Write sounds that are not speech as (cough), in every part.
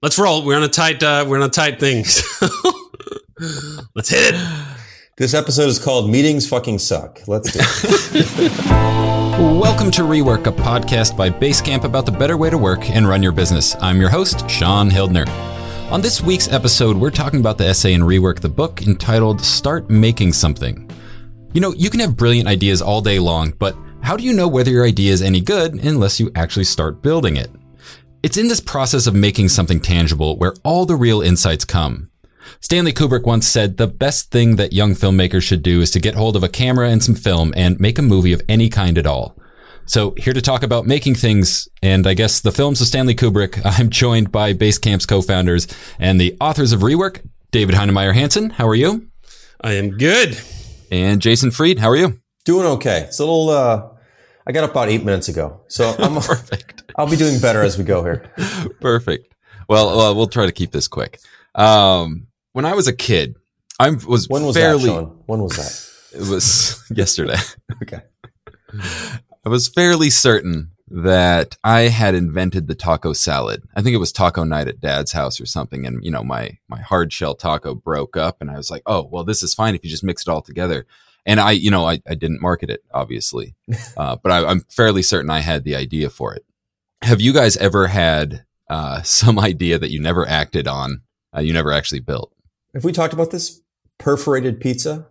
Let's roll. We're on a tight. Uh, we're on a tight thing. (laughs) Let's hit it. This episode is called Meetings Fucking Suck. Let's do it. (laughs) Welcome to Rework, a podcast by Basecamp about the better way to work and run your business. I'm your host, Shaun Hildner. On this week's episode, we're talking about the essay in Rework, the book entitled Start Making Something. You know, you can have brilliant ideas all day long, but how do you know whether your idea is any good unless you actually start building it? It's in this process of making something tangible where all the real insights come. Stanley Kubrick once said the best thing that young filmmakers should do is to get hold of a camera and some film and make a movie of any kind at all. So here to talk about making things and I guess the films of Stanley Kubrick, (laughs) I'm joined by Basecamp's co-founders and the authors of Rework, David Heinemeier Hansson. How are you? I am good. And Jason Fried, how are you? Doing okay. It's a little, uh, I got up about eight minutes ago. So I'm, (laughs) Perfect. I'll be doing better as we go here. (laughs) Perfect. Well, well, we'll try to keep this quick. Um, when I was a kid, I was When was fairly, that, Shaun? When was that? It was (laughs) yesterday. Okay. (laughs) I was fairly certain that I had invented the taco salad. I think it was taco night at dad's house or something. And, you know, my, my hard shell taco broke up and I was like, oh, well, this is fine if you just mix it all together. And I, you know, I, I didn't market it, obviously, uh, but I, I'm fairly certain I had the idea for it. Have you guys ever had uh, some (laughs) idea that you never acted on, uh, you never actually built? Have we talked about this? Perforated pizza?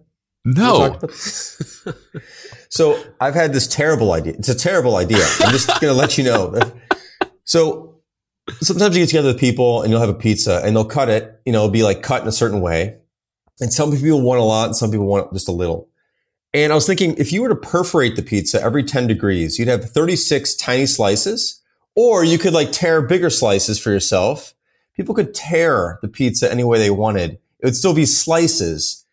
No. talked about this? (laughs) so I've had this terrible idea. It's a terrible idea. I'm just going to let you know. (laughs) So sometimes you get together with people and you'll have a pizza and they'll cut it, you know, it'll be like cut in a certain way. And some people want a lot and some people want just a little. And I was thinking if you were to perforate the pizza every 10 degrees, you'd have 36 tiny slices, or you could like tear bigger slices for yourself. People could tear the pizza any way they wanted. It would still be slices,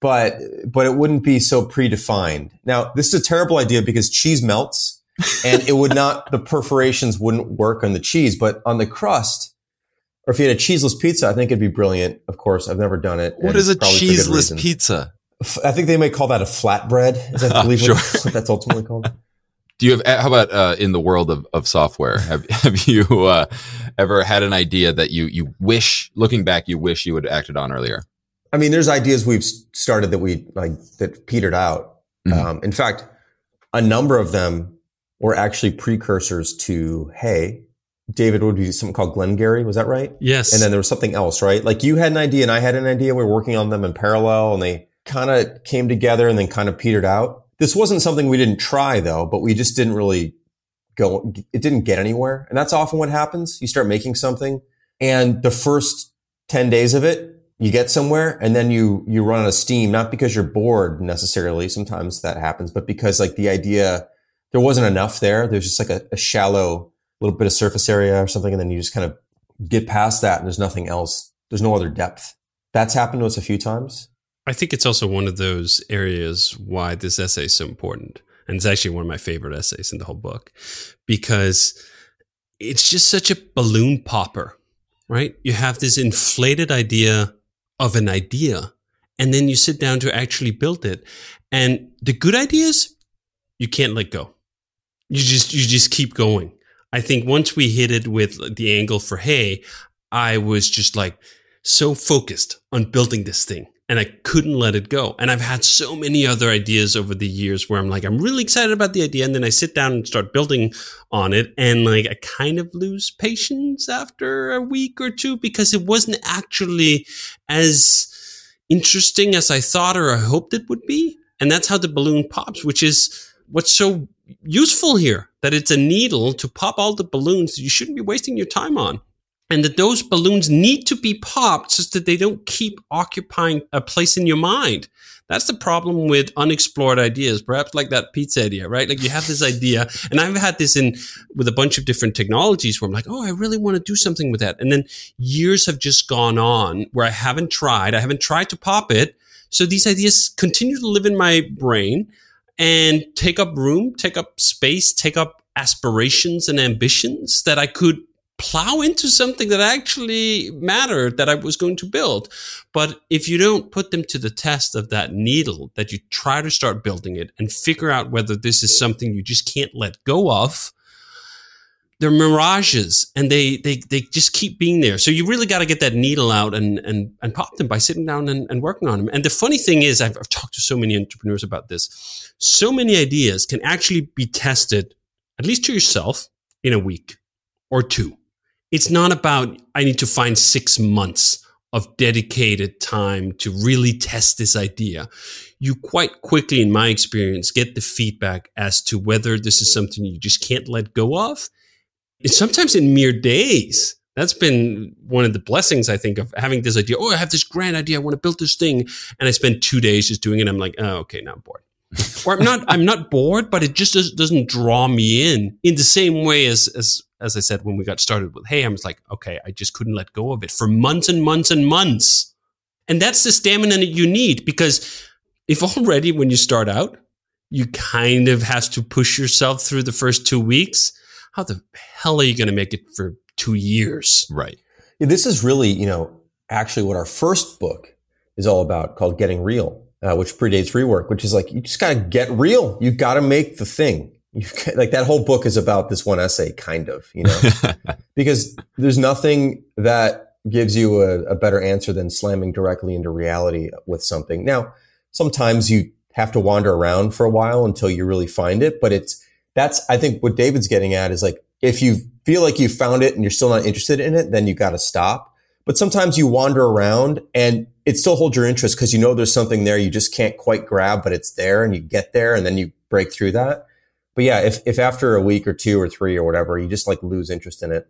but, but it wouldn't be so predefined. Now, this is a terrible idea because cheese melts and it would not, the perforations wouldn't work on the cheese, but on the crust, or if you had a cheeseless pizza, I think it'd be brilliant. Of course, I've never done it. What is a probably for good cheeseless pizza? I think they may call that a flatbread. Is that (laughs) Oh, sure. what that's ultimately called? Do you have, how about, uh, in the world of, of software? Have, (laughs) have you, uh, ever had an idea that you, you wish, looking back, you wish you would have acted on earlier? I mean, there's ideas we've started that we like that petered out. Mhm. Um, in fact, a number of them were actually precursors to Hey. David would be something called Glengarry. Was that right? Yes. And then there was something else, right? Like you had an idea and I had an idea. We were working on them in parallel and they kind of came together and then kind of petered out. This wasn't something we didn't try though, but we just didn't really go, it didn't get anywhere. And that's often what happens. You start making something and the first 10 days of it, you get somewhere and then you, you run out of steam, not because you're bored necessarily. Sometimes that happens, but because like the idea, there wasn't enough there. There's just like a, a shallow little bit of surface area or something. And then you just kind of get past that and there's nothing else. There's no other depth. That's happened to us a few times. I think it's also one of those areas why this essay is so important. And it's actually one of my favorite essays in the whole book because it's just such a balloon popper, right? You have this inflated idea of an idea, and then you sit down to actually build it. And the good ideas, you can't let go. You just, you just keep going. I think once we hit it with the angle for Hey, I was just like so focused on building this thing and I couldn't let it go. And I've had so many other ideas over the years where I'm like, I'm really excited about the idea. And then I sit down and start building on it. And like, I kind of lose patience after a week or two because it wasn't actually as interesting as I thought or I hoped it would be. And that's how the balloon pops, which is what's so useful here that it's a needle to pop all the balloons that you shouldn't be wasting your time on and that those balloons need to be popped so that they don't keep occupying a place in your mind. That's the problem with unexplored ideas, perhaps like that pizza idea, right? Like you have this idea, and I've had this in with a bunch of different technologies where I'm like, oh, I really want to do something with that. And then years have just gone on where I haven't tried, I haven't tried to pop it. So these ideas continue to live in my brain and take up room, take up space, take up aspirations and ambitions that I could plow into something that actually mattered that I was going to build. But if you don't put them to the test of that needle, that you try to start building it and figure out whether this is something you just can't let go of, they're mirages and they, they, they just keep being there. So you really got to get that needle out and, and, and pop them by sitting down and, and working on them. And the funny thing is, I've, I've talked to so many entrepreneurs about this. So many ideas can actually be tested, at least to yourself, in a week or two. It's not about, I need to find six months of dedicated time to really test this idea. You quite quickly, in my experience, get the feedback as to whether this is something you just can't let go of. It's sometimes in mere days. That's been one of the blessings, I think, of having this idea. Oh, I have this grand idea. I want to build this thing. And I spend two days just doing it. I'm like, oh, okay, now I'm bored. Or I'm not, I'm not bored, but it just doesn't draw me in in the same way as, as as I said when we got started with Hey, I was like, okay, I just couldn't let go of it for months and months and months. And that's the stamina that you need because if already when you start out, you kind of have to push yourself through the first two weeks, how the hell are you going to make it for two years? Right. Yeah, this is really, you know, actually what our first book is all about called Getting Real, uh, which predates rework, which is like, you just got to get real. You got to make the thing (laughs) you like that whole book is about this one essay, kind of, you know, (laughs) because there's nothing that gives you a, a, better answer than slamming directly into reality with something. Now, sometimes you have to wander around for a while until you really find it, but it's, that's, I think what David's getting at is like, if you feel like you found it and you're still not interested in it, then you got to stop. But sometimes you wander around and it still holds your interest because you know there's something there you just can't quite grab, but it's there and you get there and then you break through that but yeah, if, if after a week or two or three or whatever, you just like lose interest in it,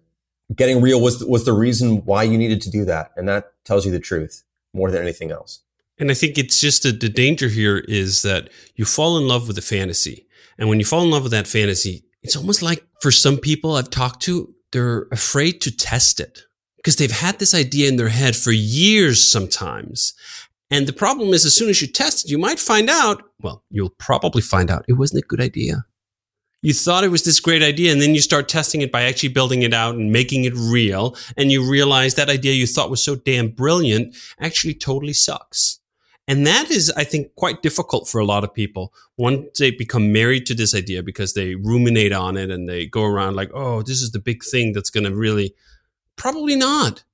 getting real was, was the reason why you needed to do that. And that tells you the truth more than anything else. And I think it's just a, the danger here is that you fall in love with the fantasy. And when you fall in love with that fantasy, it's almost like for some people I've talked to, they're afraid to test it because they've had this idea in their head for years sometimes. And the problem is, as soon as you test it, you might find out, well, you'll probably find out it wasn't a good idea. You thought it was this great idea and then you start testing it by actually building it out and making it real and you realize that idea you thought was so damn brilliant actually totally sucks. And that is i think quite difficult for a lot of people. Once they become married to this idea because they ruminate on it and they go around like oh this is the big thing that's going to really probably not.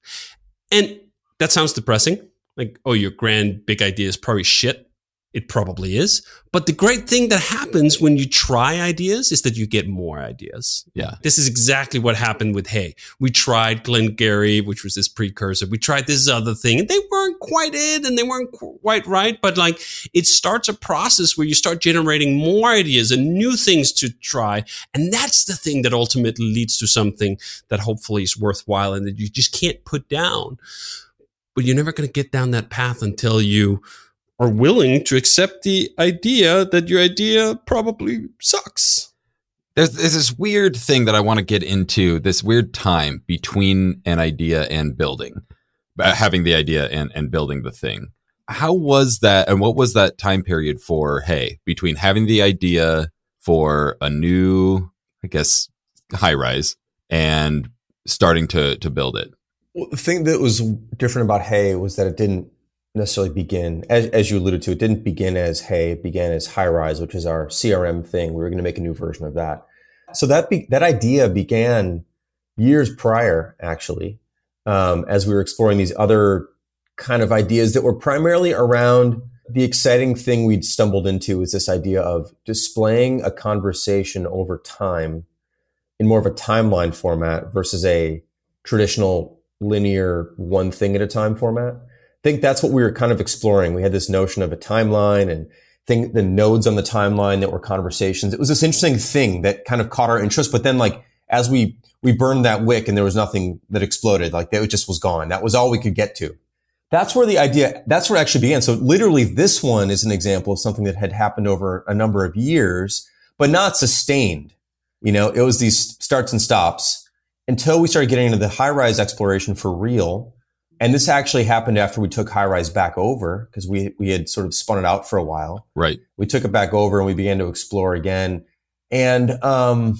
And that sounds depressing. Like oh your grand big idea is probably shit it probably is. But the great thing that happens when you try ideas is that you get more ideas. Yeah. This is exactly what happened with Hey. We tried Glengarry, which was this precursor. We tried this other thing and they weren't quite it and they weren't quite right. But like it starts a process where you start generating more ideas and new things to try. And that's the thing that ultimately leads to something that hopefully is worthwhile and that you just can't put down. But you're never going to get down that path until you are willing to accept the idea that your idea probably sucks. There's, there's this weird thing that I want to get into this weird time between an idea and building, uh, having the idea and, and building the thing. How was that? And what was that time period for, hey, between having the idea for a new, I guess, Highrise and starting to, to build it? Well, the thing that was different about Hey was that it didn't necessarily begin, as, as you alluded to, it didn't begin as Hey, it began as Highrise, which is our CRM thing. We were going to make a new version of that. So that be, that idea began years prior, actually, um, as we were exploring these other kind of ideas that were primarily around the exciting thing we'd stumbled into is this idea of displaying a conversation over time in more of a timeline format versus a traditional linear one thing at a time format think that's what we were kind of exploring. We had this notion of a timeline and think the nodes on the timeline that were conversations. It was this interesting thing that kind of caught our interest. But then like as we, we burned that wick and there was nothing that exploded, like it just was gone. That was all we could get to. That's where the idea, that's where it actually began. So literally this one is an example of something that had happened over a number of years, but not sustained. You know, it was these starts and stops until we started getting into the Highrise exploration for real and this actually happened after we took Highrise back over because we, we had sort of spun it out for a while. Right. We took it back over and we began to explore again. And, um,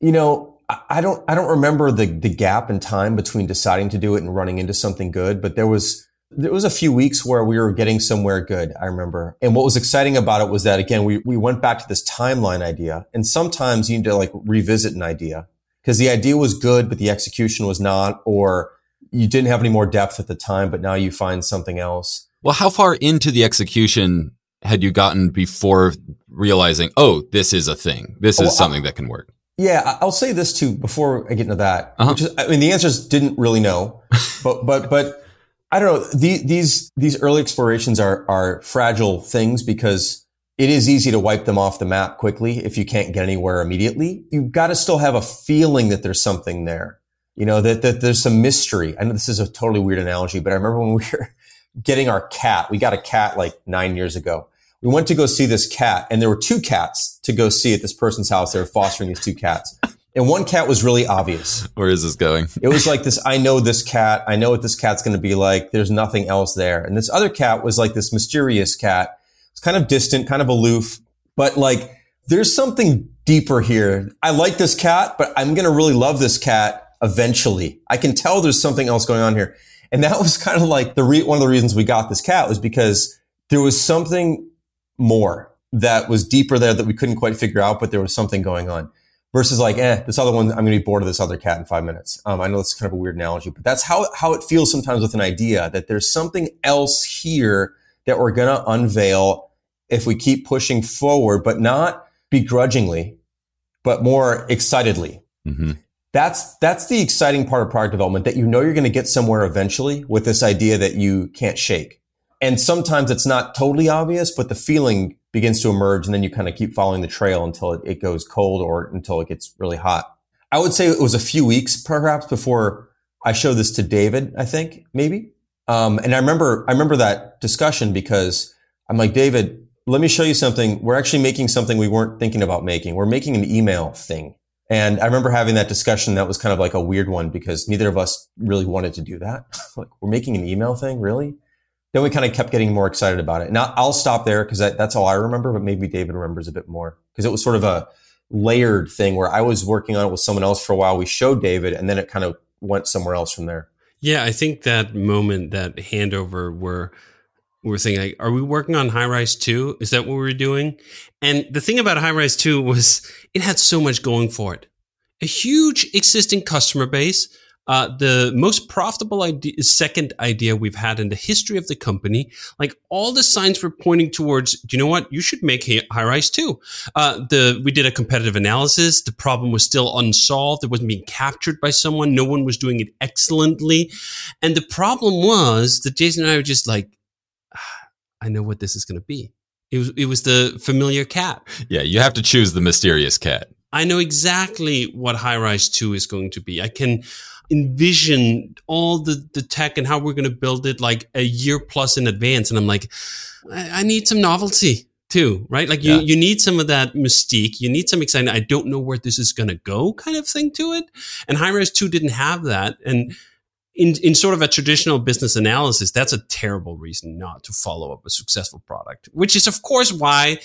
you know, I don't, I don't remember the, the gap in time between deciding to do it and running into something good, but there was, there was a few weeks where we were getting somewhere good. I remember. And what was exciting about it was that again, we, we went back to this timeline idea and sometimes you need to like revisit an idea because the idea was good, but the execution was not, or you didn't have any more depth at the time, but now you find something else. Well, how far into the execution had you gotten before realizing, oh, this is a thing. This is Well, something that can work. Yeah, I- I'll say this too before I get into that. Uh-huh. Which is, I mean, the answers didn't really know, (laughs) but but but I don't know. The, these these early explorations are are fragile things because it is easy to wipe them off the map quickly if you can't get anywhere immediately. You've got to still have a feeling that there's something there. You know that that there's some mystery. I know this is a totally weird analogy, but I remember when we were (laughs) getting our cat. We got a cat like nine years ago. We went to go see this cat, and there were two cats to go see at this person's house. They were fostering these two cats. And one cat was really obvious. Where is this going? It was like this, I know this cat. I know what this cat's going to be like. There's nothing else there. And this other cat was like this mysterious cat. It's kind of distant, kind of aloof, but like there's something deeper here. I like this cat, but I'm going to really love this cat eventually. I can tell there's something else going on here. And that was kind of like the re- one of the reasons we got this cat was because there was something more that was deeper there that we couldn't quite figure out, but there was something going on versus like, eh, this other one, I'm going to be bored of this other cat in five minutes. Um, I know it's kind of a weird analogy, but that's how, how it feels sometimes with an idea that there's something else here that we're going to unveil if we keep pushing forward, but not begrudgingly, but more excitedly. hmm That's, that's the exciting part of product development that you know you're going to get somewhere eventually with this idea that you can't shake. And sometimes it's not totally obvious, but the feeling begins to emerge and then you kind of keep following the trail until it, it goes cold or until it gets really hot. I would say it was a few weeks perhaps before I showed this to David, I think maybe. Um, and I remember, I remember that discussion because I'm like, David, let me show you something. We're actually making something we weren't thinking about making. We're making an email thing. And I remember having that discussion. That was kind of like a weird one because neither of us really wanted to do that. (laughs) like, we're making an email thing, really? Then we kind of kept getting more excited about it. Now I'll stop there because that, that's all I remember, but maybe David remembers a bit more because it was sort of a layered thing where I was working on it with someone else for a while. We showed David and then it kind of went somewhere else from there. Yeah, I think that moment, that handover where we're thinking, like, are we working on Highrise 2? Is that what we were doing? And the thing about Highrise 2 was it had so much going for it. A huge existing customer base, uh, the most profitable idea, second idea we've had in the history of the company. Like all the signs were pointing towards, do you know what? You should make Highrise 2. Uh, the, we did a competitive analysis. The problem was still unsolved. It wasn't being captured by someone. No one was doing it excellently. And the problem was that Jason and I were just like, "Ah, I know what this is going to be. It was, it was the familiar cat. Yeah, you have to choose the mysterious cat. I know exactly what Highrise 2 is going to be. I can envision all the, the tech and how we're going to build it like a year plus in advance. And I'm like, I, I need some novelty too, right? Like you, Yeah. you need some of that mystique. You need some excitement. I don't know where this is going to go kind of thing to it. And Highrise 2 didn't have that. And in, in sort of a traditional business analysis, that's a terrible reason not to follow up a successful product, which is of course why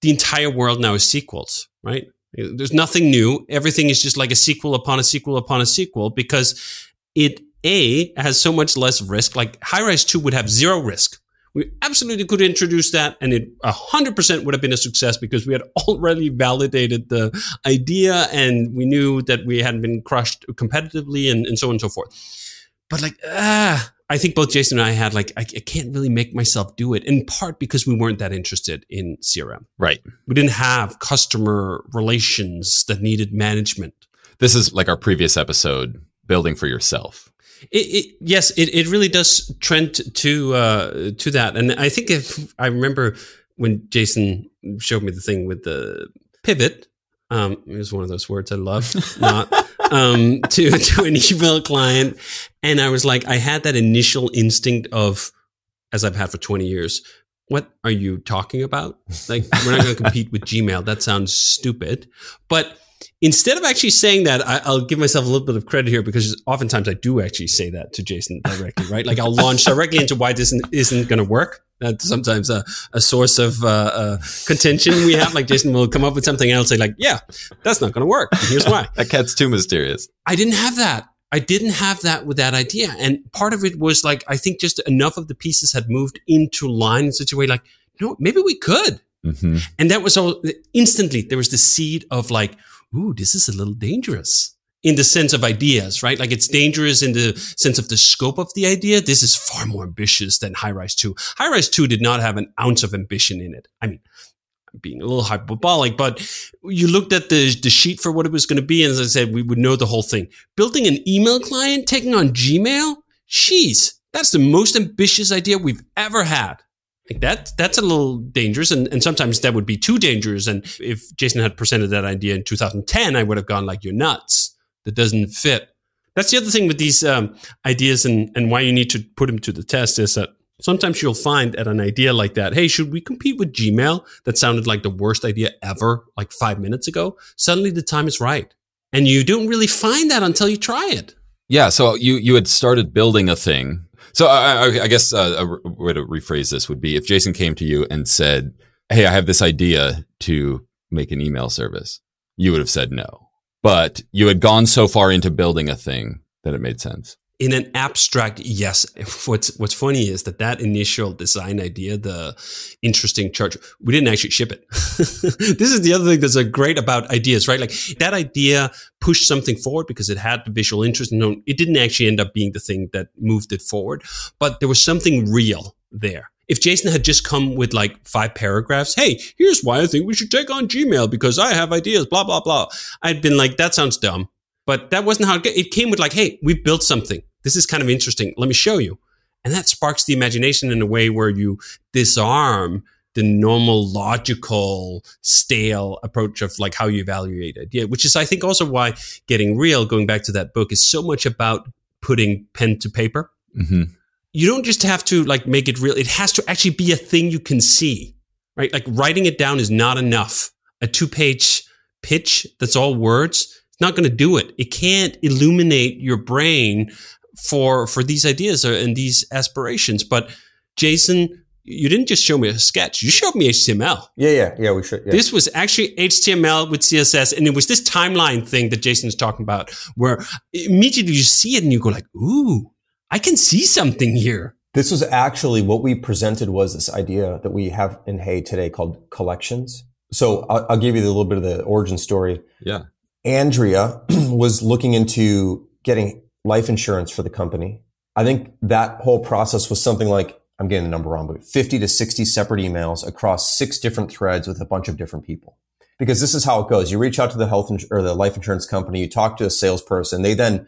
the entire world now is sequels, right? There's nothing new. Everything is just like a sequel upon a sequel upon a sequel because it A has so much less risk. Like Highrise 2 would have zero risk. We absolutely could introduce that and it 100% would have been a success because we had already validated the idea and we knew that we hadn't been crushed competitively and, and so on and so forth. But like, ah, I think both Jason and I had like, I, I can't really make myself do it in part because we weren't that interested in CRM. Right. We didn't have customer relations that needed management. This is like our previous episode, building for yourself. It, it, yes, it, it really does trend to uh, to that, and I think if I remember when Jason showed me the thing with the pivot, um, it was one of those words I love, not um, to (laughs) to an email client, and I was like, I had that initial instinct of, as I've had for twenty years. What are you talking about? Like, we're not going to compete with Gmail. That sounds stupid. But instead of actually saying that, I, I'll give myself a little bit of credit here because oftentimes I do actually say that to Jason directly, right? Like I'll launch directly into why this isn't, isn't going to work. That's sometimes a, a source of uh, uh, contention we have. Like Jason will come up with something else, say like, "Yeah, that's not going to work." And here's why. (laughs) That cat's too mysterious. I didn't have that. I didn't have that with that idea. And part of it was like, I think just enough of the pieces had moved into line in such a way like, you know, maybe we could. hmm And that was all instantly there was the seed of like, ooh, this is a little dangerous. In the sense of ideas, right? Like it's dangerous in the sense of the scope of the idea. This is far more ambitious than Highrise 2. Highrise 2 did not have an ounce of ambition in it. I mean, I'm being a little hyperbolic, but you looked at the, the sheet for what it was going to be. And as I said, we would know the whole thing. Building an email client, taking on Gmail. Jeez, that's the most ambitious idea we've ever had. Like that, that's a little dangerous. And, and sometimes that would be too dangerous. And if Jason had presented that idea in 2010, I would have gone like, you're nuts. That doesn't fit. That's the other thing with these um, ideas and, and why you need to put them to the test is that sometimes you'll find at an idea like that, hey, should we compete with Gmail? That sounded like the worst idea ever, like five minutes ago. Suddenly the time is right. And you don't really find that until you try it. Yeah. So you, you had started building a thing so I, I guess uh, a way to rephrase this would be if Jason came to you and said, "Hey, I have this idea to make an email service," you would have said no. But you had gone so far into building a thing that it made sense in an abstract, yes. What's what's funny is that that initial design idea, the interesting chart, we didn't actually ship it. (laughs) this is the other thing that's uh, great about ideas, right? Like that idea pushed something forward because it had the visual interest. No, it didn't actually end up being the thing that moved it forward, but there was something real there. If Jason had just come with like five paragraphs, hey, here's why I think we should take on Gmail because I have ideas, blah, blah, blah. I'd been like, that sounds dumb. But that wasn't how it, it came with like, hey, we built something this is kind of interesting. Let me show you. And that sparks the imagination in a way where you disarm the normal logical stale approach of like how you evaluate it. Yeah. Which is, I think also why getting real, going back to that book is so much about putting pen to paper. Mm-hmm. You don't just have to like make it real. It has to actually be a thing you can see, right? Like writing it down is not enough. A two page pitch that's all words it's not going to do it. It can't illuminate your brain for for these ideas and these aspirations. But Jason, you didn't just show me a sketch; you showed me HTML. Yeah, yeah, yeah. We should. Yeah. This was actually HTML with CSS, and it was this timeline thing that Jason Jason's talking about, where immediately you see it and you go like, "Ooh, I can see something here." This was actually what we presented was this idea that we have in Hey today called collections. So I'll, I'll give you a little bit of the origin story. Yeah. Andrea (clears throat) was looking into getting life insurance for the company. I think that whole process was something like, I'm getting the number wrong, but 50 to 60 separate emails across six different threads with a bunch of different people. Because this is how it goes. You reach out to the health ins- or the life insurance company, you talk to a salesperson, they then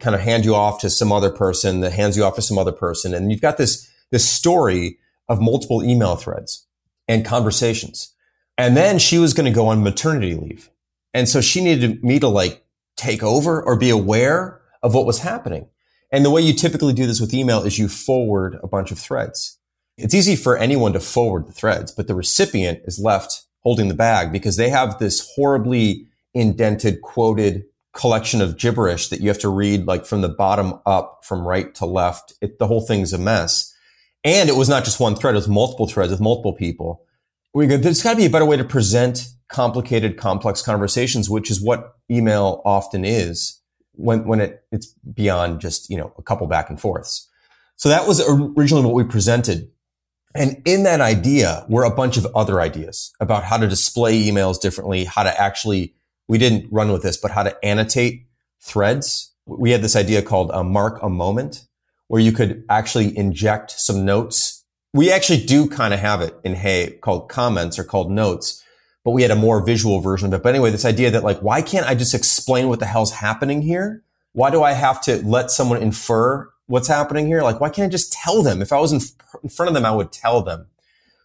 kind of hand you off to some other person that hands you off to some other person. And you've got this, this story of multiple email threads and conversations. And then she was going to go on maternity leave. And so she needed me to like take over or be aware of what was happening. And the way you typically do this with email is you forward a bunch of threads. It's easy for anyone to forward the threads, but the recipient is left holding the bag because they have this horribly indented, quoted collection of gibberish that you have to read like from the bottom up, from right to left. It, the whole thing's a mess. And it was not just one thread, it was multiple threads with multiple people. We go, there's got to be a better way to present complicated, complex conversations, which is what email often is when, when it, it's beyond just, you know, a couple back and forths. So that was originally what we presented. And in that idea were a bunch of other ideas about how to display emails differently, how to actually, we didn't run with this, but how to annotate threads. We had this idea called a mark a moment where you could actually inject some notes. We actually do kind of have it in Hey called comments or called notes but we had a more visual version of it. But anyway, this idea that like, why can't I just explain what the hell's happening here? Why do I have to let someone infer what's happening here? Like, why can't I just tell them? If I was in, in front of them, I would tell them.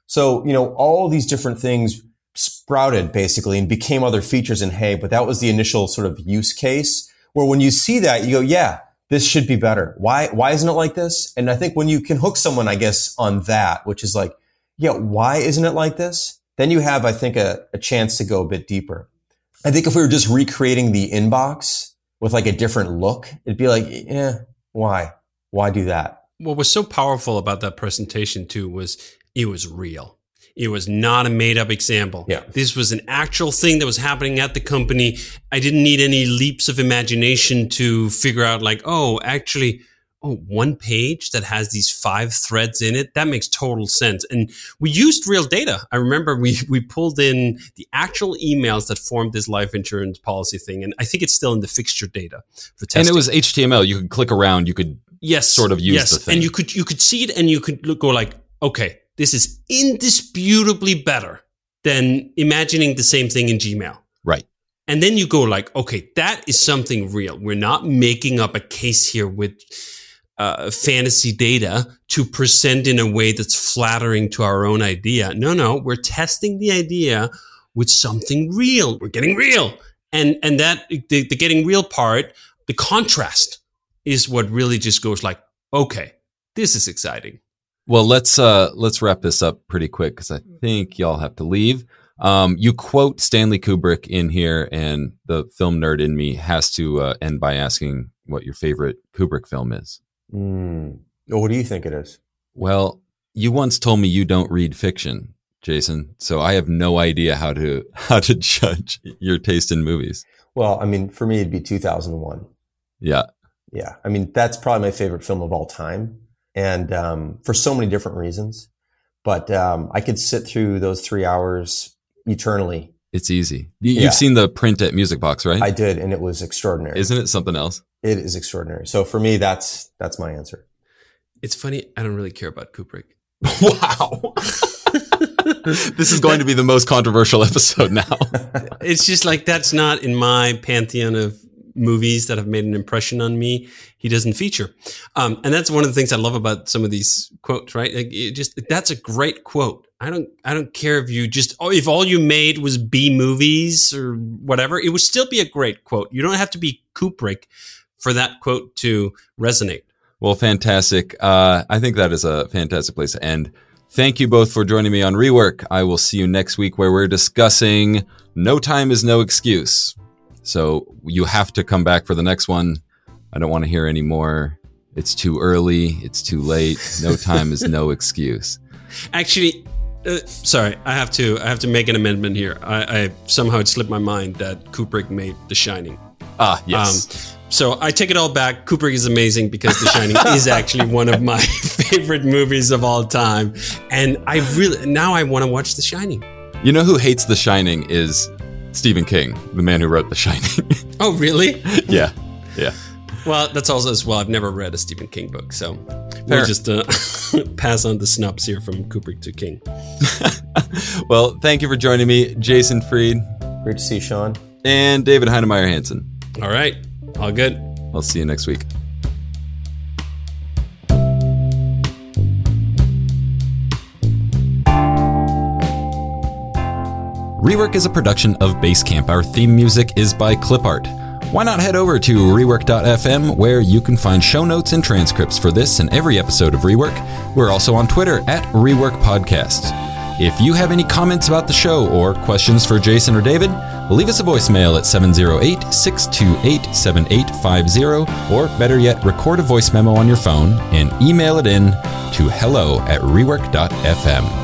So, you know, all these different things sprouted basically and became other features in Hey, but that was the initial sort of use case where when you see that, you go, yeah, this should be better. Why, why isn't it like this? And I think when you can hook someone, I guess, on that, which is like, yeah, why isn't it like this? then you have, I think, a, a chance to go a bit deeper. I think if we were just recreating the inbox with like a different look, it'd be like, yeah, why? Why do that? What was so powerful about that presentation too was it was real. It was not a made up example. Yeah. This was an actual thing that was happening at the company. I didn't need any leaps of imagination to figure out like, oh, actually, oh, one page that has these five threads in it, that makes total sense. And we used real data. I remember we, we pulled in the actual emails that formed this life insurance policy thing. And I think it's still in the fixture data for testing. And it was HTML. You could click around. You could yes, sort of use yes. the thing. And you could, you could see it and you could look, go like, okay, this is indisputably better than imagining the same thing in Gmail. Right. And then you go like, okay, that is something real. We're not making up a case here with uh, fantasy data to present in a way that's flattering to our own idea. No, no, we're testing the idea with something real. We're getting real. And, and that, the, the getting real part, the contrast is what really just goes like, okay, this is exciting. Well, let's, uh, let's wrap this up pretty quick because I think y'all have to leave. Um, you quote Stanley Kubrick in here, and the film nerd in me has to uh, end by asking what your favorite Kubrick film is. Mm. Well, what do you think it is? Well, you once told me you don't read fiction, Jason, so I have no idea how to (laughs) how to judge your taste in movies. Well, I mean, for me, it'd be 2001. Yeah, yeah. I mean, that's probably my favorite film of all time, and um, for so many different reasons. But um, I could sit through those three hours eternally. It's easy. You, have seen the print at Music Box, right? I did, and it was extraordinary. Isn't it something else? It is extraordinary. So for me, that's that's my answer. It's funny. I don't really care about Kubrick. (laughs) wow. (laughs) this is going to be the most controversial episode now. (laughs) it's just like that's not in my pantheon of movies that have made an impression on me. He doesn't feature, um, and that's one of the things I love about some of these quotes. Right? Like it just that's a great quote. I don't I don't care if you just oh, if all you made was B movies or whatever, it would still be a great quote. You don't have to be Kubrick for that quote to resonate. Well, fantastic. Uh, I think that is a fantastic place to end. Thank you both for joining me on Rework. I will see you next week where we're discussing No Time is No Excuse. So you have to come back for the next one. I don't want to hear any more. It's too early. It's too late. No (laughs) time is no excuse. Actually, uh, sorry, I have to. I have to make an amendment here. I, I somehow it slipped my mind that Kubrick made The Shining. Ah, yes. Um, so I take it all back. Kubrick is amazing because The Shining (laughs) is actually one of my (laughs) favorite movies of all time, and I really now I want to watch The Shining. You know who hates The Shining is Stephen King, the man who wrote The Shining. (laughs) oh, really? yeah, yeah. Well, that's also as well. I've never read a Stephen King book, so Fair. we'll just uh, (laughs) pass on the snubs here from Kubrick to King. (laughs) well, thank you for joining me, Jason Fried. Great to see you, Shaun. And David Heinemeier Hansson. All right. All good. I'll see you next week. Rework is a production of Basecamp. Our theme music is by Clipart. Why not head over to rework.fm where you can find show notes and transcripts for this and every episode of Rework. We're also on Twitter at Rework Podcast. If you have any comments about the show or questions for Jason or David, leave us a voicemail at 708 628 7850, or better yet, record a voice memo on your phone and email it in to hello at rework.fm.